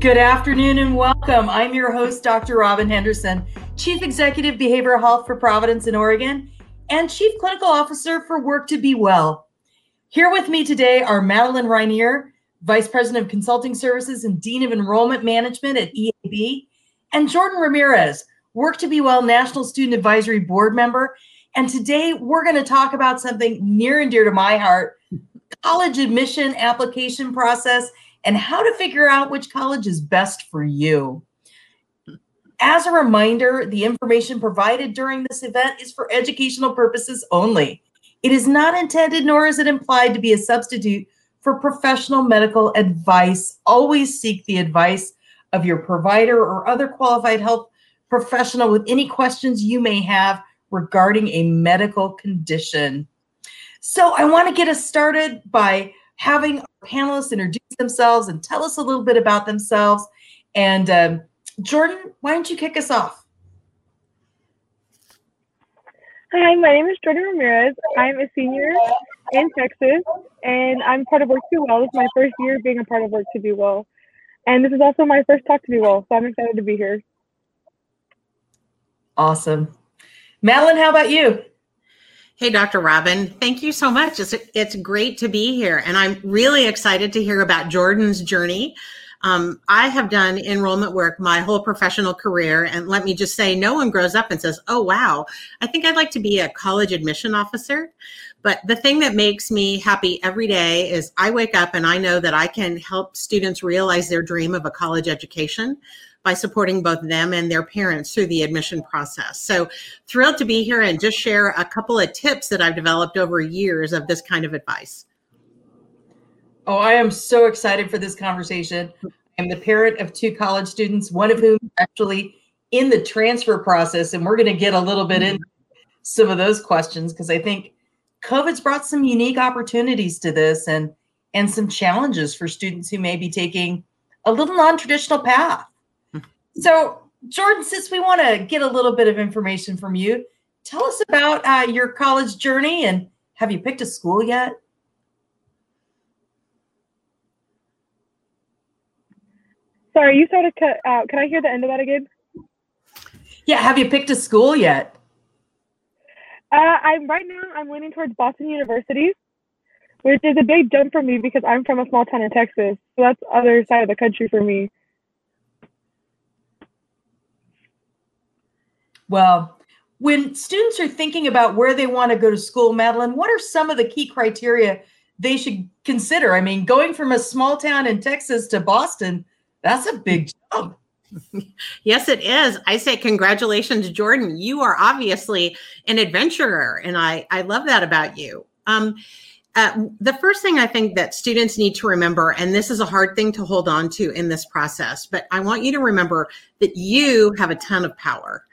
Good afternoon and welcome. I'm your host, Dr. Robin Henderson, Chief Executive Behavioral Health for Providence in Oregon and Chief Clinical Officer for Work to Be Well. Here with me today are Madeline Rhyneer, Vice President of Consulting Services and Dean of Enrollment Management at EAB, and Jordan Ramirez, Work to Be Well National Student Advisory Board member. And today we're going to talk about something near and dear to my heart college admission application process and how to figure out which college is best for you. As a reminder, the information provided during this event is for educational purposes only. It is not intended nor is it implied to be a substitute for professional medical advice. Always seek the advice of your provider or other qualified health professional with any questions you may have regarding a medical condition. So, I want to get us started by having our panelists introduce themselves and tell us a little bit about themselves. And um, Jordan, why don't you kick us off? Hi, my name is Jordan Ramirez. I'm a senior in Texas, and I'm part of Work to Be Well. This is my first year being a part of Work to Be Well. And this is also my first talk to Be Well, so I'm excited to be here. Awesome. Madeline, how about you? Hey, Dr. Robin, thank you so much. It's, it's great to be here. And I'm really excited to hear about Jordan's journey. Um, I have done enrollment work my whole professional career. And let me just say, no one grows up and says, oh, wow, I think I'd like to be a college admission officer. But the thing that makes me happy every day is I wake up and I know that I can help students realize their dream of a college education by supporting both them and their parents through the admission process. So thrilled to be here and just share a couple of tips that I've developed over years of this kind of advice. Oh, I am so excited for this conversation. I'm the parent of two college students, one of whom actually in the transfer process, and we're going to get a little bit into some of those questions because I think COVID's brought some unique opportunities to this and and some challenges for students who may be taking a little non-traditional path. So, Jordan, since we want to get a little bit of information from you, tell us about uh, your college journey and have you picked a school yet? Sorry, you started cut out. Can I hear the end of that again? Yeah, have you picked a school yet? Uh, I'm right now. I'm leaning towards Boston University, which is a big jump for me because I'm from a small town in Texas. So that's other side of the country for me. Well, when students are thinking about where they want to go to school, Madeline, what are some of the key criteria they should consider? I mean, going from a small town in Texas to Boston, that's a big jump. yes, it is. I say congratulations, Jordan. You are obviously an adventurer, and I, I love that about you. Um, uh, the first thing I think that students need to remember, and this is a hard thing to hold on to in this process, but I want you to remember that you have a ton of power.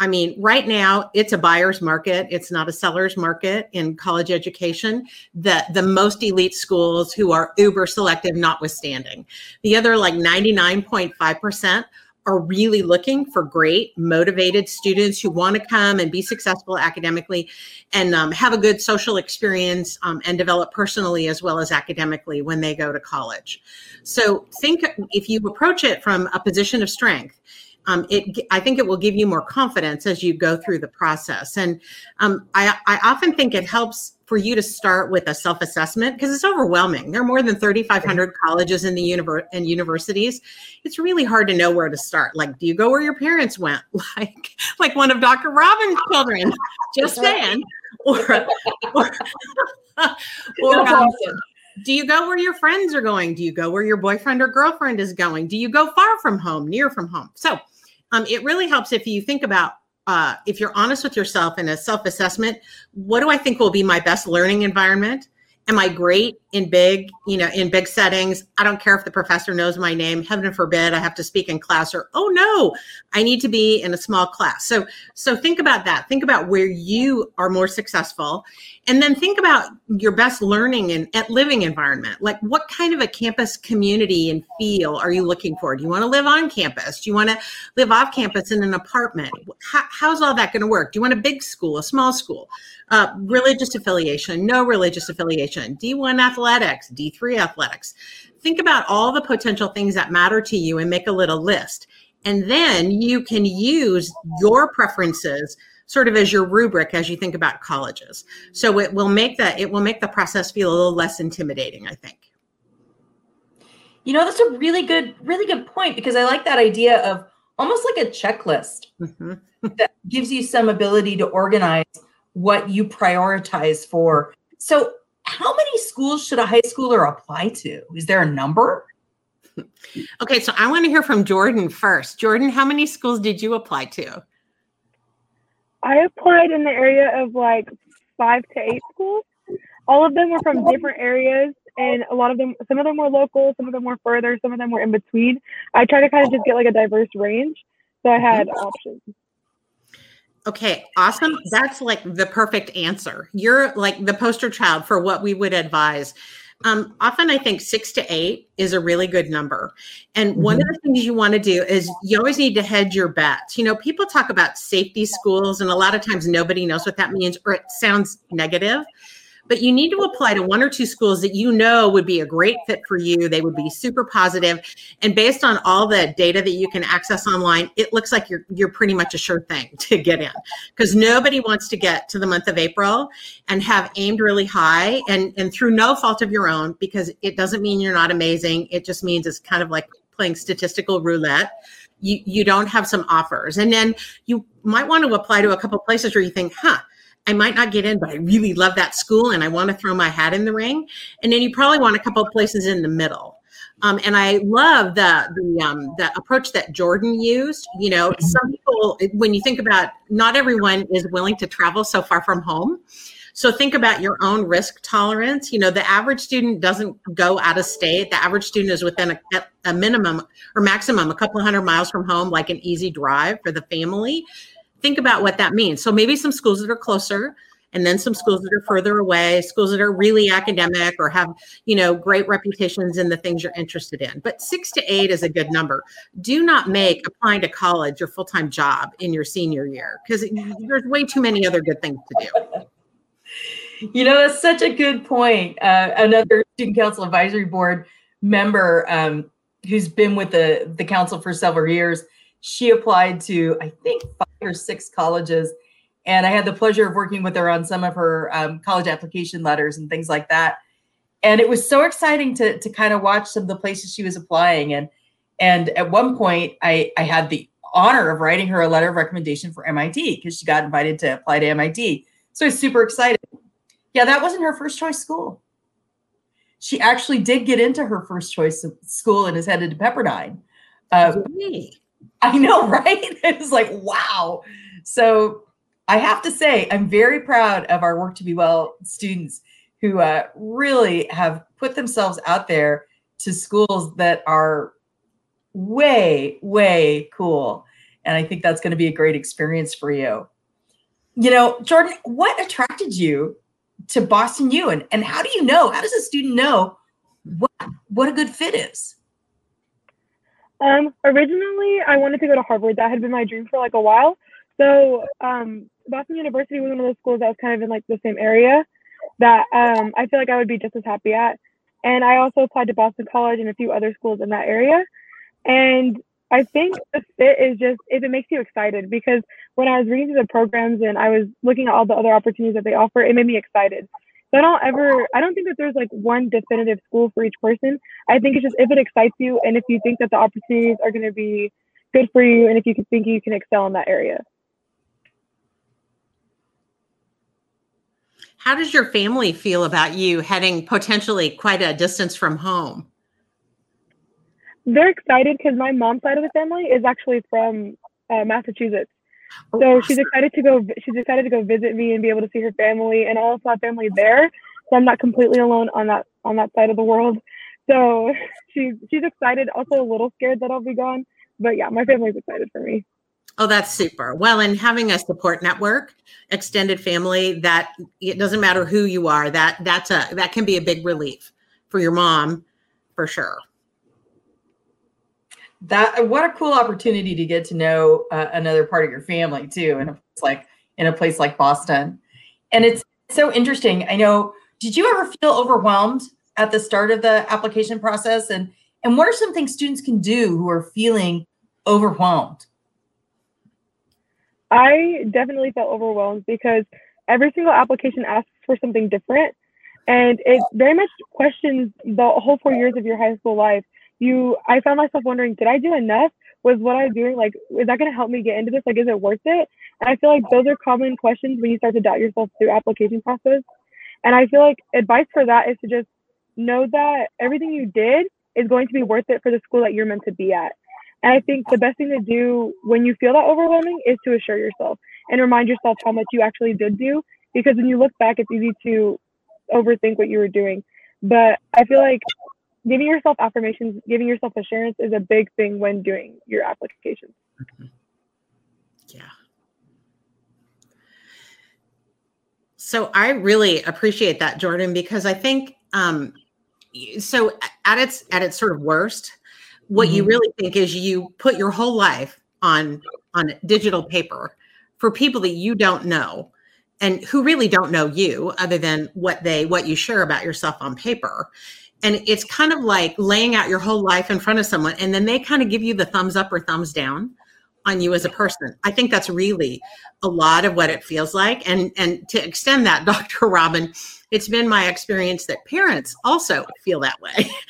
I mean, right now it's a buyer's market. It's not a seller's market in college education. The the most elite schools who are uber selective notwithstanding. The other like 99.5% are really looking for great, motivated students who want to come and be successful academically and um, have a good social experience um, and develop personally as well as academically when they go to college. So think if you approach it from a position of strength um, it I think it will give you more confidence as you go through the process. And um, I, I often think it helps for you to start with a self-assessment because it's overwhelming. There are more than 3,500 colleges in the universe and universities. It's really hard to know where to start. Like, do you go where your parents went? Like, like one of Dr. Robin's children. Just saying. Or, or, or um, do you go where your friends are going? Do you go where your boyfriend or girlfriend is going? Do you go far from home, near from home? So um, it really helps if you think about uh, if you're honest with yourself in a self assessment, what do I think will be my best learning environment? am I great in big, you know, in big settings? I don't care if the professor knows my name. Heaven forbid I have to speak in class or oh no, I need to be in a small class. So so think about that. Think about where you are more successful and then think about your best learning and at living environment. Like what kind of a campus community and feel are you looking for? Do you want to live on campus? Do you want to live off campus in an apartment? How, how's all that going to work? Do you want a big school, a small school? Uh, religious affiliation, no religious affiliation? education, D1 athletics, D3 athletics. Think about all the potential things that matter to you and make a little list. And then you can use your preferences sort of as your rubric as you think about colleges. So it will make that it will make the process feel a little less intimidating, I think. You know, that's a really good, really good point because I like that idea of almost like a checklist mm-hmm. that gives you some ability to organize what you prioritize for. So, how many schools should a high schooler apply to? Is there a number? Okay, so I want to hear from Jordan first. Jordan, how many schools did you apply to? I applied in the area of like five to eight schools. All of them were from different areas, and a lot of them, some of them were local, some of them were further, some of them were in between. I tried to kind of just get like a diverse range, so I had options. Okay, awesome. That's like the perfect answer. You're like the poster child for what we would advise. Um, often I think six to eight is a really good number. And mm-hmm. one of mm-hmm. the things you want to do is you always need to hedge your bets. You know, people talk about safety schools, and a lot of times nobody knows what that means or it sounds negative but you need to apply to one or two schools that you know would be a great fit for you. They would be super positive, and based on all the data that you can access online, it looks like you're you're pretty much a sure thing to get in because nobody wants to get to the month of April and have aimed really high and and through no fault of your own because it doesn't mean you're not amazing. It just means it's kind of like playing statistical roulette you you don't have some offers and then you might want to apply to a couple places where you think huh I might not get in, but I really love that school and I want to throw my hat in the ring. And then you probably want a couple of places in the middle. Um, and I love the the um, the approach that Jordan used. You know, mm-hmm. some people, when you think about, not everyone is willing to travel so far from home. So think about your own risk tolerance. You know, the average student doesn't go out of state. The average student is within a, a minimum or maximum a couple hundred miles from home, like an easy drive for the family think about what that means. So maybe some schools that are closer and then some schools that are further away, schools that are really academic or have, you know, great reputations in the things you're interested in. But 6 to 8 is a good number. Do not make applying to college your full-time job in your senior year because there's way too many other good things to do. You know, that's such a good point. Uh, another student council advisory board member um, who's been with the the council for several years she applied to, I think, five or six colleges. And I had the pleasure of working with her on some of her um, college application letters and things like that. And it was so exciting to, to kind of watch some of the places she was applying. And and at one point, I, I had the honor of writing her a letter of recommendation for MIT because she got invited to apply to MIT. So I was super excited. Yeah, that wasn't her first choice school. She actually did get into her first choice school and is headed to Pepperdine. Uh, I know, right? It was like, wow. So I have to say, I'm very proud of our Work to Be Well students who uh, really have put themselves out there to schools that are way, way cool. And I think that's going to be a great experience for you. You know, Jordan, what attracted you to Boston U? And, and how do you know? How does a student know what, what a good fit is? Um, originally, I wanted to go to Harvard. That had been my dream for like a while. So um, Boston University was one of those schools that was kind of in like the same area that um, I feel like I would be just as happy at. And I also applied to Boston College and a few other schools in that area. And I think the fit is just if it makes you excited because when I was reading through the programs and I was looking at all the other opportunities that they offer, it made me excited. So I don't ever, I don't think that there's like one definitive school for each person. I think it's just if it excites you and if you think that the opportunities are going to be good for you and if you can think you can excel in that area. How does your family feel about you heading potentially quite a distance from home? They're excited because my mom's side of the family is actually from uh, Massachusetts. Oh, so she's excited to go. She's excited to go visit me and be able to see her family, and I also have family there, so I'm not completely alone on that on that side of the world. So she's she's excited, also a little scared that I'll be gone, but yeah, my family's excited for me. Oh, that's super. Well, and having a support network, extended family, that it doesn't matter who you are, that that's a that can be a big relief for your mom, for sure that what a cool opportunity to get to know uh, another part of your family too in a place like in a place like boston and it's so interesting i know did you ever feel overwhelmed at the start of the application process? And and what are some things students can do who are feeling overwhelmed? I definitely felt overwhelmed because every single application asks for something different. And it very much questions the whole four years of your high school life. You, I found myself wondering, did I do enough? Was what I'm doing like, is that going to help me get into this? Like, is it worth it? And I feel like those are common questions when you start to doubt yourself through application process. And I feel like advice for that is to just know that everything you did is going to be worth it for the school that you're meant to be at. And I think the best thing to do when you feel that overwhelming is to assure yourself and remind yourself how much you actually did do. Because when you look back, it's easy to overthink what you were doing. But I feel like giving yourself affirmations, giving yourself assurance is a big thing when doing your applications. Mm-hmm. Yeah. So I really appreciate that, Jordan, because I think um, so at its at its sort of worst, what mm-hmm. you really think is you put your whole life on on digital paper for people that you don't know and who really don't know you other than what they what you share about yourself on paper and it's kind of like laying out your whole life in front of someone and then they kind of give you the thumbs up or thumbs down on you as a person. I think that's really a lot of what it feels like. And and to extend that dr robin it's been my experience that parents also feel that way.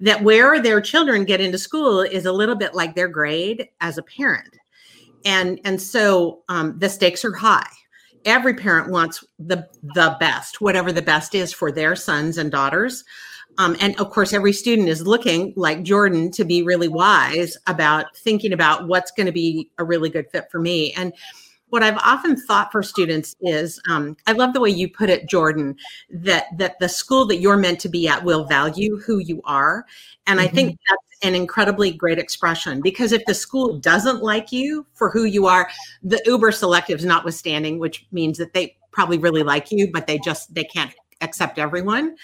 That where their children get into school is a little bit like their grade as a parent. And and so um, the stakes are high. Every parent wants the the best whatever the best is for their sons and daughters um, and of course every student is looking like jordan to be really wise about thinking about what's going to be a really good fit for me and what I've often thought for students is um, I love the way you put it, Jordan, that that the school that you're meant to be at will value who you are. And mm-hmm. I think mm-hmm. that's an incredibly great expression because if the school doesn't like you for who you are, the uber selectives notwithstanding, which means that they probably really like you, but they just they can't accept everyone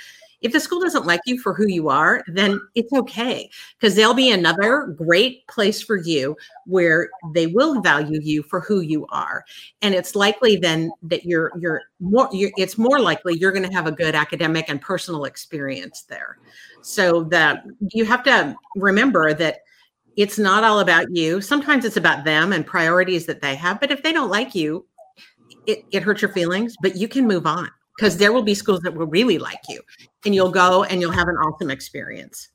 if the school doesn't like you for who you are, then it's okay because there'll be another great place for you where they will value you for who you are. And it's likely then that you're you're more you're, it's more likely you're going to have a good academic and personal experience there. So that you have to remember that it's not all about you. Sometimes it's about them and priorities that they have. But if they don't like you, it, it hurts your feelings, but you can move on because there will be schools that will really like you and you'll go and you'll have an awesome experience.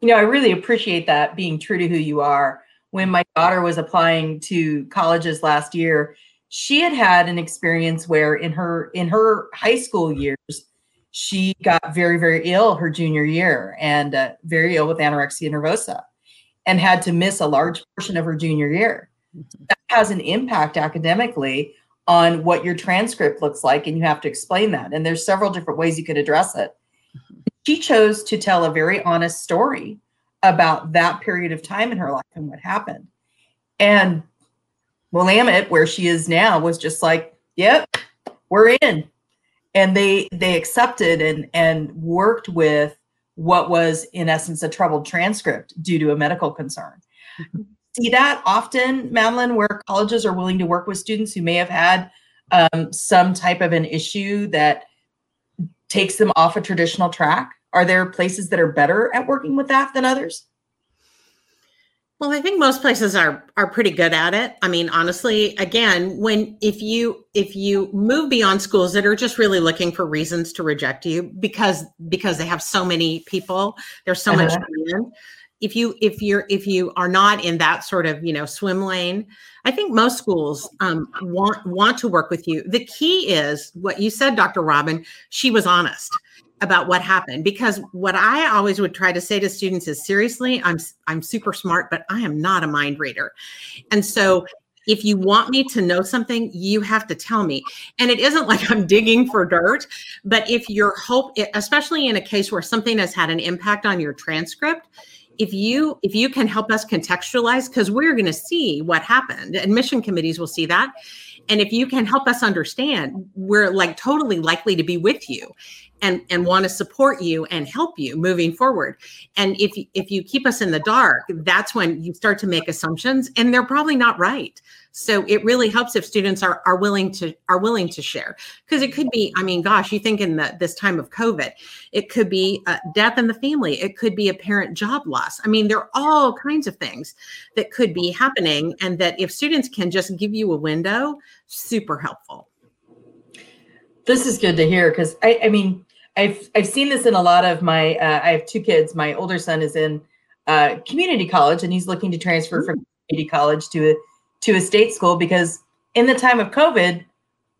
You know, I really appreciate that being true to who you are. When my daughter was applying to colleges last year, she had had an experience where in her in her high school years she got very very ill her junior year and uh, very ill with anorexia nervosa and had to miss a large portion of her junior year mm-hmm. that has an impact academically on what your transcript looks like and you have to explain that. And there's several different ways you could address it. Mm-hmm. she chose to tell a very honest story about that period of time in her life and what happened. And willamette where she is now was just like yep we're in. And they they accepted and and worked with what was in essence a troubled transcript due to a medical concern see that often, Madeline, where colleges are willing to work with students who may have had um, some type of an issue that takes them off a traditional track? Are there places that are better at working with that than others? Well, I think most places are are pretty good at it. I mean, honestly, again, when if you if you move beyond schools that are just really looking for reasons to reject you because because they have so many people, there's so uh-huh. much demand if you if you're if you are not in that sort of you know swim lane i think most schools um, want want to work with you. The key is what you said dr robin she was honest about what happened because what i always would try to say to students is seriously i'm i'm super smart but i am not a mind reader. And so if you want me to know something you have to tell me. And it isn't like i'm digging for dirt but if your hope especially in a case where something has had an impact on your transcript if you if you can help us contextualize because we're going to see what happened. Admission committees will see that. And if you can help us understand we're like totally likely to be with you and and want to support you and help you moving forward. And if if you keep us in the dark that's when you start to make assumptions and they're probably not right so it really helps if students are are willing to are willing to share because it could be i mean gosh you think in the, this time of covid it could be death in the family it could be a parent job loss i mean there are all kinds of things that could be happening and that if students can just give you a window super helpful this is good to hear because I, I mean I've I've seen this in a lot of my. Uh, I have two kids. My older son is in uh, community college, and he's looking to transfer from mm. community college to a to a state school because in the time of COVID,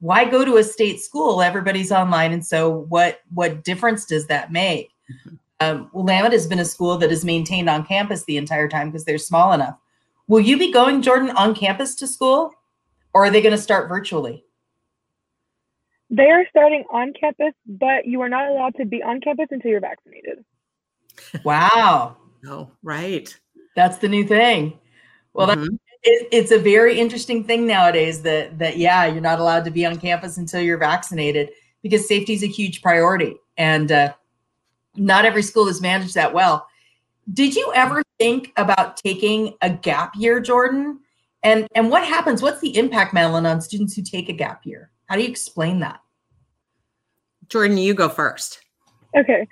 why go to a state school? Everybody's online, and so what what difference does that make? Mm-hmm. Um, Willamette has been a school that is maintained on campus the entire time because they're small enough. Will you be going, Jordan, on campus to school, or are they going to start virtually? They are starting on campus, but you are not allowed to be on campus until you're vaccinated. Wow. oh, right. That's the new thing. Well, mm-hmm. It, it's a very interesting thing nowadays that that yeah, you're not allowed to be on campus until you're vaccinated because safety is a huge priority, and uh, not every school is managed that well. Did you ever think about taking a gap year, Jordan? And and what happens? What's the impact, Madeline, on students who take a gap year? How do you explain that? Jordan, you go first. Okay.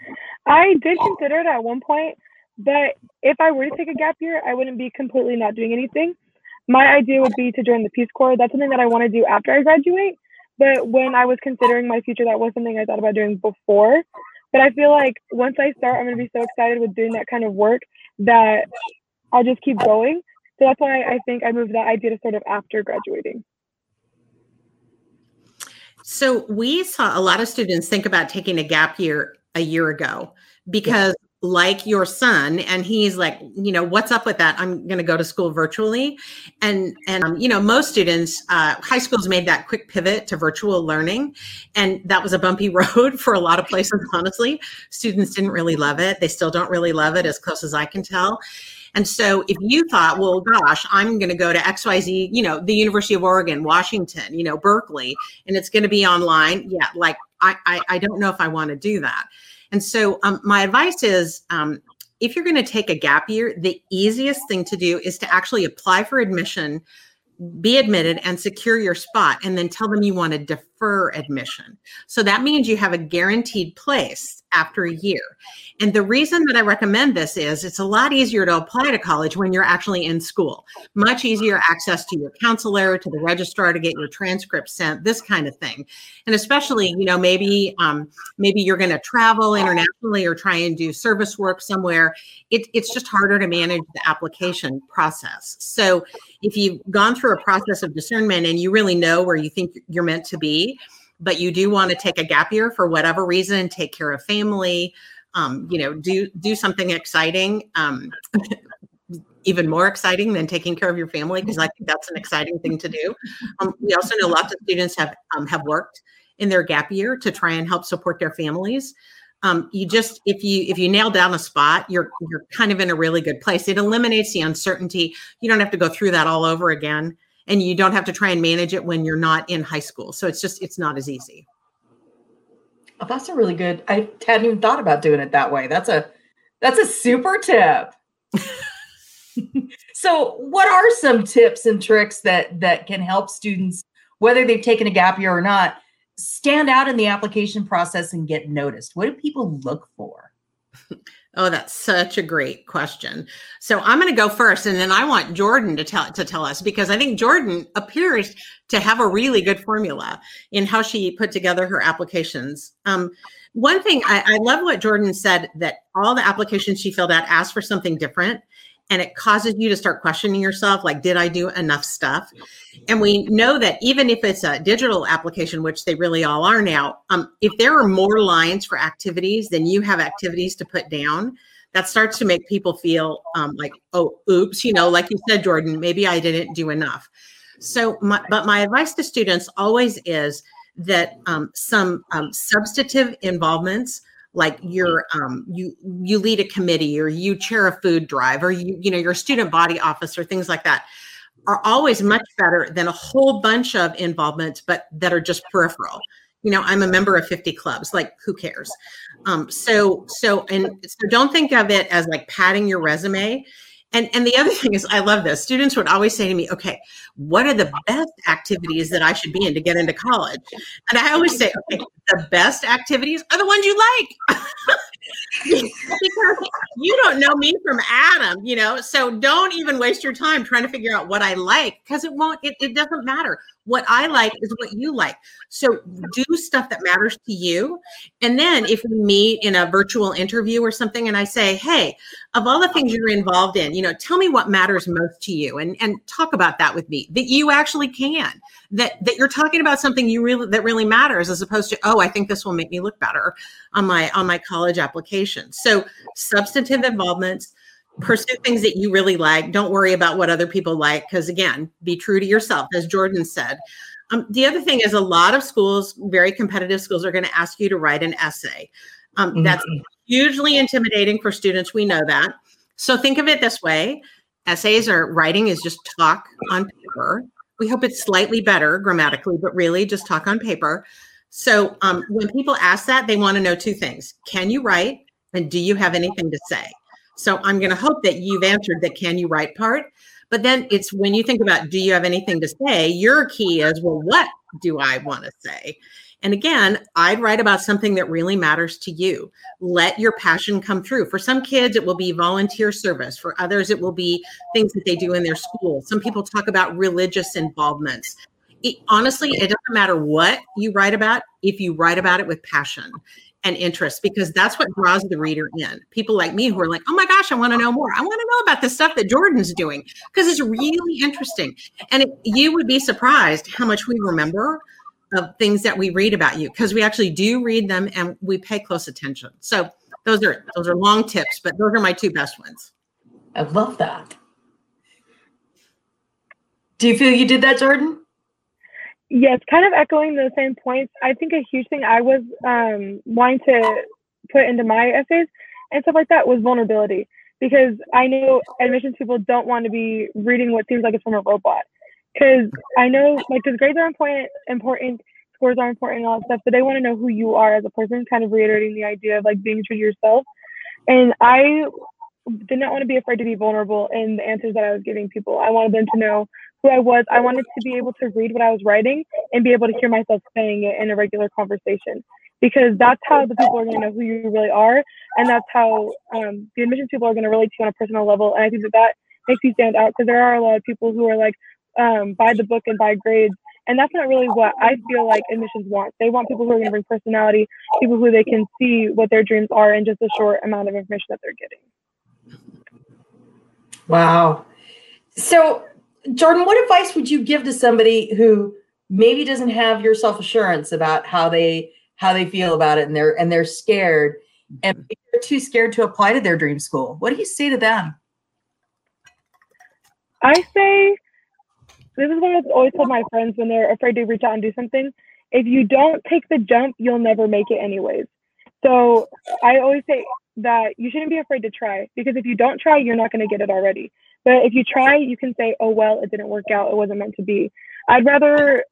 I did consider it at one point, but if I were to take a gap year, I wouldn't be completely not doing anything. My idea would be to join the Peace Corps. That's something that I want to do after I graduate. But when I was considering my future, that was something I thought about doing before. But I feel like once I start, I'm going to be so excited with doing that kind of work that I'll just keep going. So that's why I think I moved that idea to sort of after graduating. So we saw a lot of students think about taking a gap year a year ago because. Like your son and he's like you know what's up with that i'm going to go to school virtually and and um, you know most students uh, high schools made that quick pivot to virtual learning and that was a bumpy road for a lot of places honestly students didn't really love it they still don't really love it as close as i can tell and so if you thought, well, gosh, I'm going to go to XYZ, you know, the University of Oregon, Washington, you know, Berkeley, and it's going to be online. Yeah, like I, I, I don't know if I want to do that. And so um, my advice is um, if you're going to take a gap year, the easiest thing to do is to actually apply for admission be admitted and secure your spot and then tell them you want to defer admission. So that means you have a guaranteed place after a year. And the reason that I recommend this is it's a lot easier to apply to college when you're actually in school. Much easier access to your counselor, to the registrar to get your transcript sent, this kind of thing. And especially, you know, maybe um, maybe you're going to travel internationally or try and do service work somewhere. It, it's just harder to manage the application process. So if you've gone through a process of discernment and you really know where you think you're meant to be, but you do want to take a gap year for whatever reason, take care of family, um, you know, do do something exciting. Um, even more exciting than taking care of your family because I think that's an exciting thing to do. Um, we also know lots of students have um, have worked in their gap year to try and help support their families. Um, you just if you if you nail down a spot, you're you're kind of in a really good place. It eliminates the uncertainty. You don't have to go through that all over again and you don't have to try and manage it when you're not in high school. So it's just it's not as easy. Oh, that's a really good. I hadn't even thought about doing it that way. That's a that's a super tip. so, what are some tips and tricks that that can help students, whether they've taken a gap year or not, stand out in the application process and get noticed? What do people look for? Oh, that's such a great question. So I'm going to go first, and then I want Jordan to tell to tell us because I think Jordan appears to have a really good formula in how she put together her applications. Um, one thing I, I love what Jordan said that all the applications she filled out asked for something different, and it causes you to start questioning yourself like did i do enough stuff? And we know that even if it's a digital application which they really all are now um, if there are more lines for activities than you have activities to put down that starts to make people feel um, like oh oops you know like you said jordan maybe i didn't do enough. So my, but my advice to students always is that um, some um, substantive involvements like you're um, you you lead a committee or you chair a food drive or you you know you're student body officer things like that are always much better than a whole bunch of involvements but that are just peripheral. You know i'm a member of 50 clubs like who cares? Um, so so and so don't think of it as like padding your resume and and the other thing is i love this. Students would always say to me okay what are the best activities that i should be in to get into college? And i always say okay the best activities are the ones you like. Because you don't know me from adam you know? So don't even waste your time trying to figure out what i like because it won't it, it doesn't matter what I like is what you like. So do stuff that matters to you. And then if we meet in a virtual interview or something and I say, hey, of all the things you're involved in, you know, tell me what matters most to you and, and talk about that with me that you actually can, that, that you're talking about something you really, that really matters as opposed to, oh, I think this will make me look better on my, on my college application. So substantive involvements, pursue things that you really like. Don't worry about what other people like, because again, be true to yourself, as Jordan said. Um, the other thing is, a lot of schools, very competitive schools, are going to ask you to write an essay. Um, mm-hmm. That's hugely intimidating for students. We know that. So think of it this way essays or writing is just talk on paper. We hope it's slightly better grammatically, but really just talk on paper. So um, when people ask that, they want to know two things Can you write? And do you have anything to say? So I'm going to hope that you've answered the can you write part. But then it's when you think about do you have anything to say, your key is, well, what do I want to say? And again, I'd write about something that really matters to you. Let your passion come through. For some kids, it will be volunteer service. For others, it will be things that they do in their school. Some people talk about religious involvements. It, honestly, it doesn't matter what you write about if you write about it with passion and interest because that's what draws the reader in. People like me who are like, oh my gosh, I want to know more. I want to know about the stuff that Jordan's doing because it's really interesting. And it, you would be surprised how much we remember of things that we read about you because we actually do read them and we pay close attention. So those are those are long tips, but those are my two best ones. I love that. Do you feel you did that, Jordan? Yes, kind of echoing the same points. I think a huge thing I was um, wanting to put into my essays and stuff like that was vulnerability because I know admissions people don't want to be reading what seems like it's from a robot. Because I know, like, because grades are important, important, scores are important, and all that stuff, but they want to know who you are as a person, kind of reiterating the idea of like being true to yourself. And I did not want to be afraid to be vulnerable in the answers that I was giving people. I wanted them to know who I was. I wanted to be able to read what I was writing and be able to hear myself saying it in a regular conversation because that's how the people are going to know who you really are. And that's how um, the admissions people are going to relate to you on a personal level. And I think that that makes you stand out because there are a lot of people who are like, um, by the book and by grades. And that's not really what I feel like admissions want. They want people who are going to bring personality, people who they can see what their dreams are in just a short amount of information that they're getting. Wow. So Jordan, what advice would you give to somebody who maybe doesn't have your self assurance about how they how they feel about it and they're and they're scared and they're too scared to apply to their dream school? What do you say to them? I say this is what I've always told my friends when they're afraid to reach out and do something. If you don't take the jump, you'll never make it anyways. So I always say that you shouldn't be afraid to try because if you don't try, you're not going to get it already. But if you try, you can say, oh, well, it didn't work out. It wasn't meant to be. I'd rather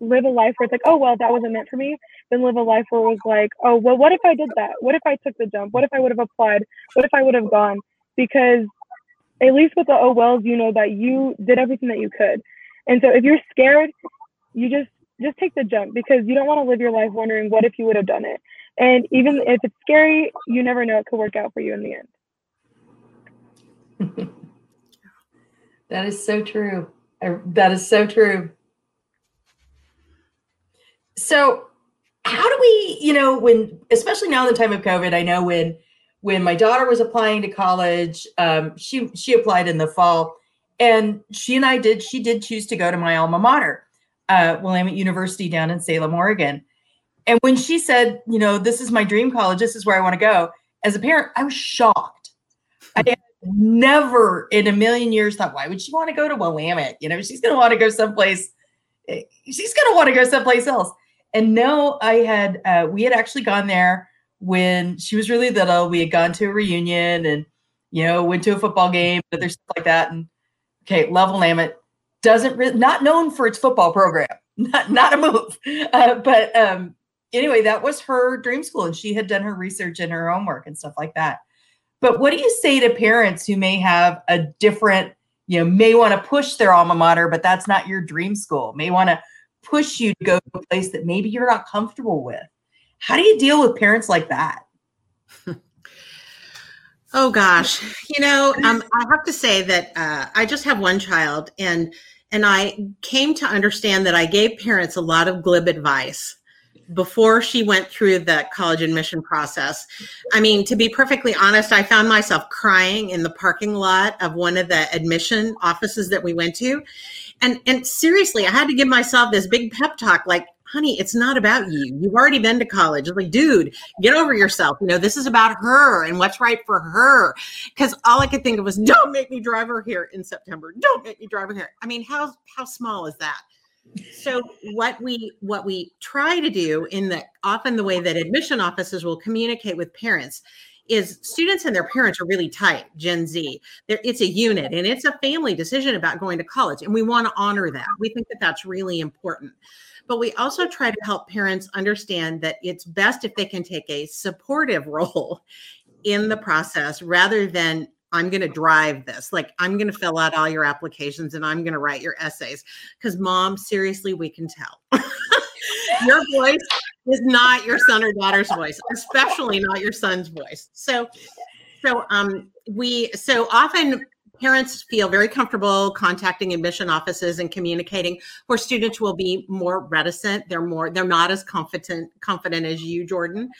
live a life where it's like, oh, well, that wasn't meant for me, than live a life where it was like, oh, well, what if I did that? What if I took the jump? What if I would have applied? What if I would have gone? Because at least with the oh wells, you know that you did everything that you could. And so if you're scared, you just just take the jump because you don't want to live your life wondering what if you would have done it. And even if it's scary, you never know it could work out for you in the end. That is so true. I, that is so true. So, how do we, you know, when, especially now in the time of COVID, I know when, when my daughter was applying to college, um, she she applied in the fall, and she and I did. She did choose to go to my alma mater, uh, Willamette University down in Salem, Oregon. And when she said, you know, this is my dream college, this is where I want to go, as a parent, I was shocked. I never in a million years thought, why would she want to go to Willamette? You know, she's going to want to go someplace. Eh, she's going to want to go someplace else. And no, I had, uh, we had actually gone there when she was really little. We had gone to a reunion and, you know, went to a football game, other stuff like that. And okay, love Willamette doesn't, not known for its football program, not, not a move. Uh, but, um, anyway, that was her dream school, and she had done her research and her homework and stuff like that. But what do you say to parents who may have a different, you know, may want to push their alma mater, but that's not your dream school, may want to push you to go to a place that maybe you're not comfortable with? How do you deal with parents like that? oh gosh, you know, um, I have to say that uh, I just have one child, and and I came to understand that I gave parents a lot of glib advice before she went through the college admission process. I mean, to be perfectly honest, I found myself crying in the parking lot of one of the admission offices that we went to. And and seriously, I had to give myself this big pep talk like, honey, it's not about you. You've already been to college. Like, dude, get over yourself. You know, this is about her and what's right for her. Because all I could think of was, don't make me drive her here in September. Don't make me drive her here. I mean, how how small is that? So what we what we try to do in the often the way that admission offices will communicate with parents is students and their parents are really tight gen z. They're, it's a unit and it's a family decision about going to college and we want to honor that. We think that that's really important. But we also try to help parents understand that it's best if they can take a supportive role in the process rather than I'm going to drive this. Like, I'm going to fill out all your applications and I'm going to write your essays. Because, mom, seriously, we can tell. your voice is not your son or daughter's voice, especially not your son's voice. So, so um, we so often parents feel very comfortable contacting admission offices and communicating where students will be more reticent they're more they're not as confident confident as you jordan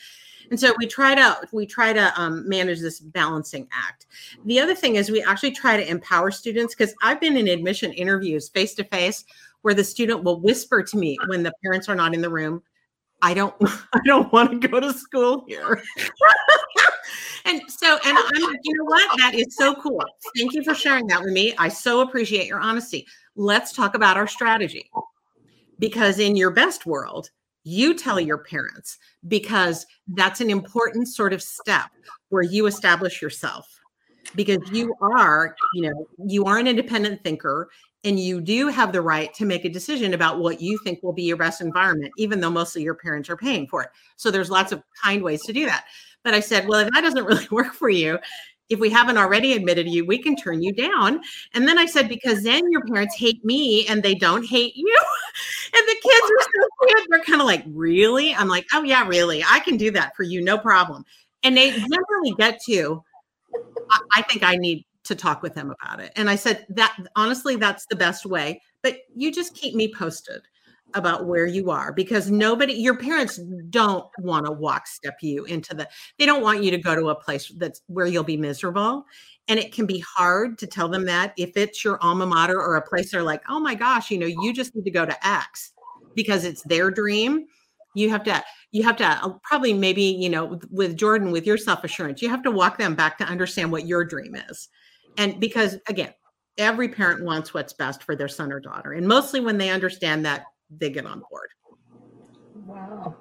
and so we try to we try to um, manage this balancing act. The other thing is we actually try to empower students because i've been in admission interviews face to face where the student will whisper to me when the parents are not in the room i don't i don't want to go to school here. And so and i'm like, you know what? That is so cool. Thank you for sharing that with me. I so appreciate your honesty. Let's talk about our strategy. Because in your best world you tell your parents because that's an important sort of step where you establish yourself because you are you know you are an independent thinker and you do have the right to make a decision about what you think will be your best environment even though mostly your parents are paying for it so there's lots of kind ways to do that but i said well if that doesn't really work for you if we haven't already admitted you, we can turn you down. And then I said, because then your parents hate me and they don't hate you. and the kids are so cute. They're kind of like, really? I'm like, oh, yeah, really. I can do that for you. No problem. And they generally get to, I, I think I need to talk with them about it. And I said, that honestly, that's the best way. But you just keep me posted about where you are because nobody your parents don't want to walk step you into the they don't want you to go to a place that's where you'll be miserable and it can be hard to tell them that if it's your alma mater or a place they're like oh my gosh you know you just need to go to x because it's their dream. You have to you have to uh, probably maybe you know with jordan with your self-assurance you have to walk them back to understand what your dream is and because again every parent wants what's best for their son or daughter and mostly when they understand that they get on board. Wow.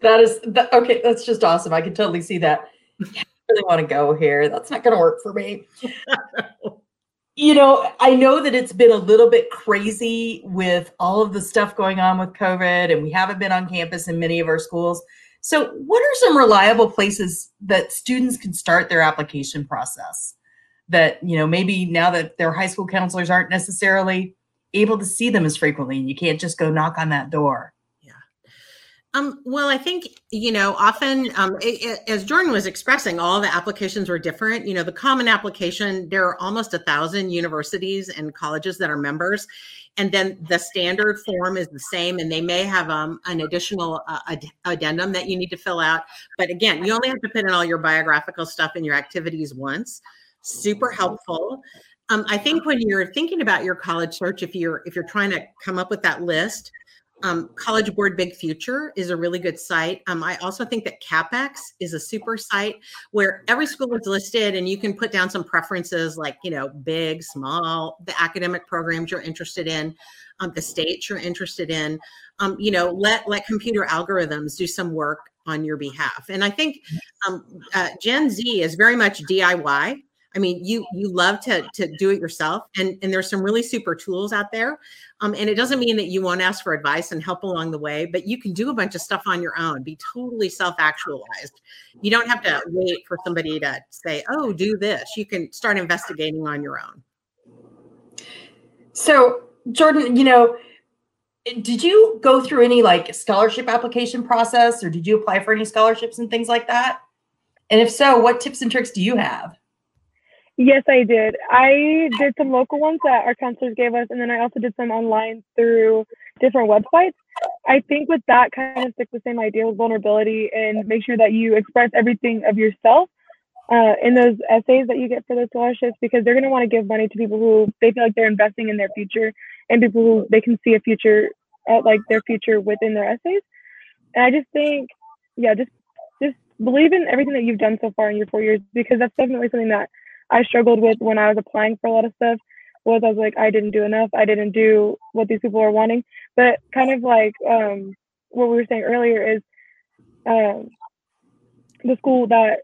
That is that, okay. That's just awesome. I can totally see that. I really want to go here. That's not going to work for me. you know, I know that it's been a little bit crazy with all of the stuff going on with COVID, and we haven't been on campus in many of our schools. So, what are some reliable places that students can start their application process? That, you know, maybe now that their high school counselors aren't necessarily able to see them as frequently and you can't just go knock on that door. Yeah. Um, well i think you know often um, it, it, as jordan was expressing all the applications were different. You know the common application there are almost a thousand universities and colleges that are members and then the standard form is the same and they may have um, an additional uh, ad- addendum that you need to fill out. But again you only have to put in all your biographical stuff and your activities once. Super helpful um, I think when you're thinking about your college search, if you're if you're trying to come up with that list, um, College Board Big Future is a really good site. Um, I also think that Cappex is a super site where every school is listed and you can put down some preferences like, you know, big, small, the academic programs you're interested in, um, the states you're interested in. Um, you know, let let computer algorithms do some work on your behalf. And I think um, uh, Gen Z is very much DIY. I mean, you you love to to do it yourself, and and there's some really super tools out there. Um, and it doesn't mean that you won't ask for advice and help along the way, but you can do a bunch of stuff on your own. Be totally self actualized. You don't have to wait for somebody to say, "Oh, do this." You can start investigating on your own. So, Jordan, you know, did you go through any like scholarship application process or did you apply for any scholarships and things like that? And if so, what tips and tricks do you have? Yes, I did. I did some local ones that our counselors gave us, and then I also did some online through different websites. I think with that, kind of stick the same idea with vulnerability and make sure that you express everything of yourself uh, in those essays that you get for those scholarships because they're going to want to give money to people who they feel like they're investing in their future and people who they can see a future, uh, like their future within their essays. And I just think, yeah, just just believe in everything that you've done so far in your four years because that's definitely something that I struggled with when I was applying for a lot of stuff. Was I was like, I didn't do enough. I didn't do what these people are wanting. But kind of like um, what we were saying earlier is um, the school that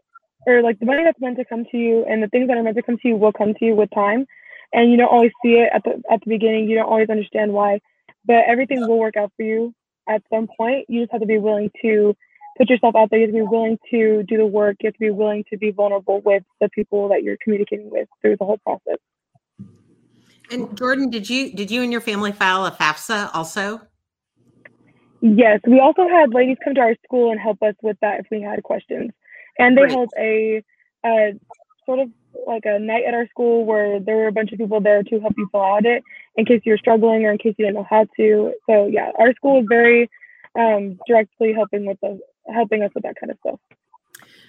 or like the money that's meant to come to you and the things that are meant to come to you will come to you with time and you don't always see it at the at the beginning you don't always understand why but everything will work out for you at some point you just have to be willing to put yourself out there. You have to be willing to do the work. You have to be willing to be vulnerable with the people that you're communicating with through the whole process. And jordan did you did you and your family file a fafsa also? Yes we also had ladies come to our school and help us with that if we had questions. And they held a, a sort of like a night at our school where there were a bunch of people there to help you fill out it in case you're struggling or in case you didn't know how to. So yeah, our school is very um, directly helping with the helping us with that kind of stuff.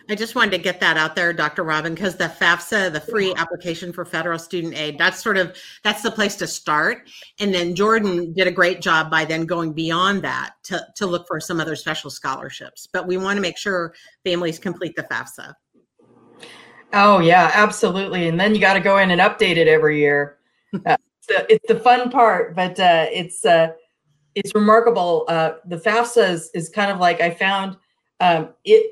I just wanted to get that out there, Dr. Robin, because the FAFSA, the free application for federal student aid, that's sort of that's the place to start. And then Jordan did a great job by then going beyond that to, to look for some other special scholarships. But we want to make sure families complete the FAFSA. Oh yeah, absolutely. And then you got to go in and update it every year. Uh, it's, the, it's the fun part, but uh, it's uh, it's remarkable. Uh, the FAFSA is, is kind of like I found um, it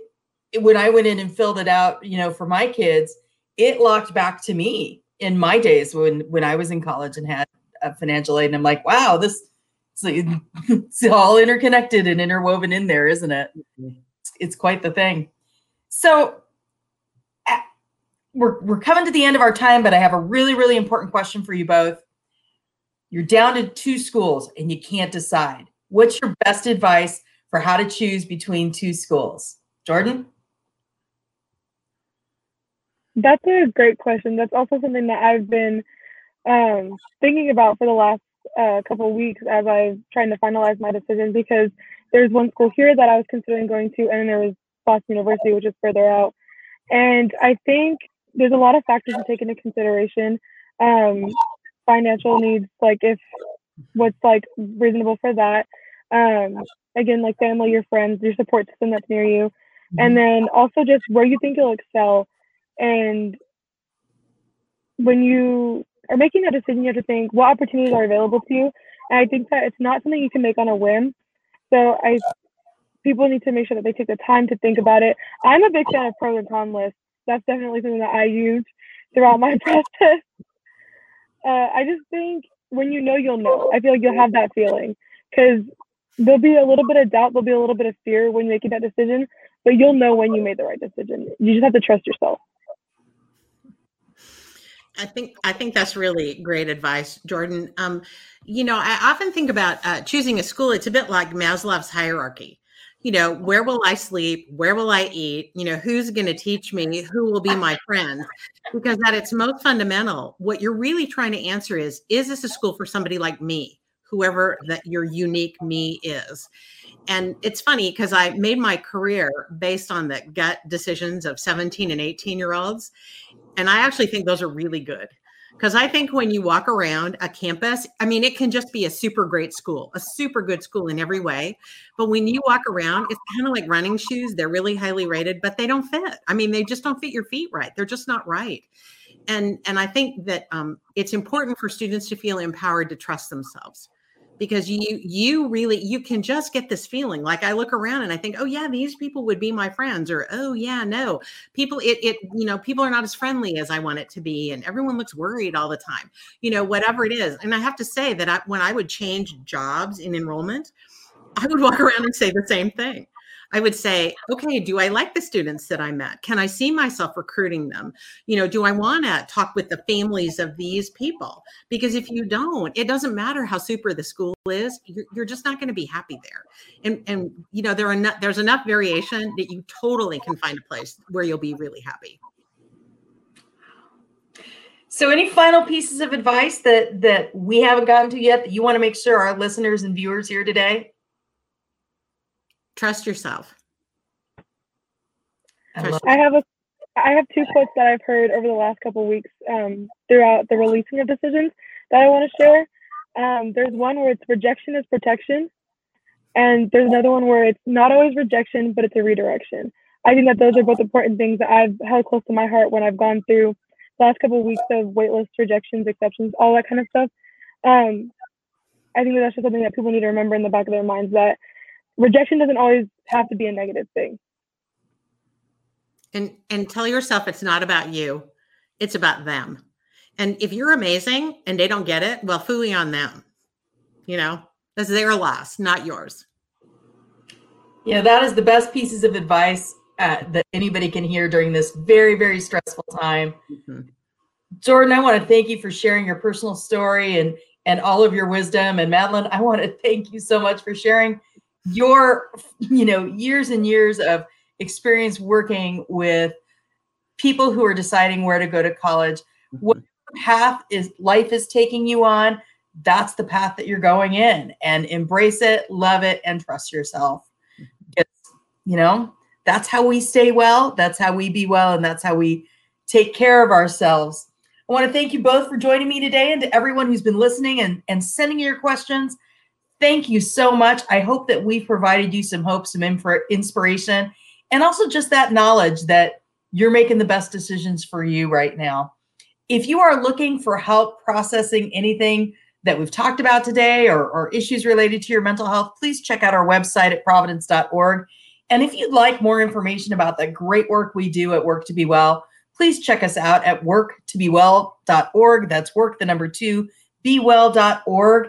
when I went in and filled it out, you know, for my kids, it locked back to me in my days when when I was in college and had financial aid. And I'm like, wow, this it's all interconnected and interwoven in there, isn't it? It's, it's quite the thing. So we're we're coming to the end of our time, but I have a really really important question for you both. You're down to two schools and you can't decide. What's your best advice for how to choose between two schools? Jordan? That's a great question. That's also something that I've been um, thinking about for the last uh, couple weeks as I'm trying to finalize my decision because there's one school here that I was considering going to, and there was Boston University, which is further out. And I think there's a lot of factors to take into consideration. Um, financial needs, like if what's like reasonable for that. Um, again, like family, your friends, your support system that's near you, and then also just where you think you'll excel and when you are making that decision, you have to think what opportunities are available to you. And I think that it's not something you can make on a whim. So I people need to make sure that they take the time to think about it. I'm a big fan of pros and cons lists. That's definitely something that I use throughout my process. Uh, I just think when you know, you'll know. I feel like you'll have that feeling because there'll be a little bit of doubt, there'll be a little bit of fear when making that decision, but you'll know when you made the right decision. You just have to trust yourself. I think I think that's really great advice, Jordan. Um, you know, I often think about uh, choosing a school. It's a bit like Maslow's hierarchy. You know, where will I sleep? Where will I eat? You know, who's going to teach me? Who will be my friends? Because at its most fundamental, what you're really trying to answer is: Is this a school for somebody like me? Whoever that your unique me is. And it's funny because I made my career based on the gut decisions of 17 and 18 year olds. And I actually think those are really good because I think when you walk around a campus, I mean, it can just be a super great school, a super good school in every way. But when you walk around, it's kind of like running shoes. They're really highly rated, but they don't fit. I mean, they just don't fit your feet right. They're just not right. And and I think that um, it's important for students to feel empowered to trust themselves because you you really you can just get this feeling like i look around and i think oh yeah these people would be my friends or oh yeah no. People it it you know people are not as friendly as i want it to be and everyone looks worried all the time you know whatever it is. And i have to say that I, when i would change jobs in enrollment i would walk around and say the same thing I would say, okay, do I like the students that I met? Can I see myself recruiting them? You know, do I want to talk with the families of these people? Because if you don't, it doesn't matter how super the school is, you're, you're just not going to be happy there. And and you know, there are enough, there's enough variation that you totally can find a place where you'll be really happy. So, any final pieces of advice that that we haven't gotten to yet that you want to make sure our listeners and viewers here today? Trust yourself. I, I have a I have two quotes that I've heard over the last couple weeks um, throughout the releasing of decisions that I want to share. Um, there's one where it's rejection is protection, and there's another one where it's not always rejection, but it's a redirection. I think that those are both important things that I've held close to my heart when I've gone through the last couple of weeks of waitlist rejections, exceptions, all that kind of stuff. Um, I think that that's just something that people need to remember in the back of their minds that rejection doesn't always have to be a negative thing. And and tell yourself it's not about you. It's about them. And if you're amazing and they don't get it, well, fooey on them. You know, that's their loss, not yours. Yeah, that is the best pieces of advice uh, that anybody can hear during this very, very stressful time. Mm-hmm. Jordan, I want to thank you for sharing your personal story and and all of your wisdom. And Madeline, I want to thank you so much for sharing your you know years and years of experience working with people who are deciding where to go to college what mm-hmm. path is life is taking you on that's the path that you're going in and embrace it love it and trust yourself. It's, you know that's how we stay well that's how we be well and that's how we take care of ourselves. I want to thank you both for joining me today and to everyone who's been listening and, and sending your questions thank you so much. I hope that we've provided you some hope, some inspiration, and also just that knowledge that you're making the best decisions for you right now. If you are looking for help processing anything that we've talked about today or, or issues related to your mental health, please check out our website at providence.org. And if you'd like more information about the great work we do at Work2BeWell, please check us out at work2bewell.org. That's work, the number two, bewell.org.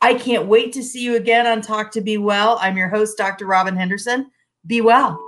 I can't wait to see you again on Talk2BeWell. I'm your host, Dr. Robin Henderson. Be well.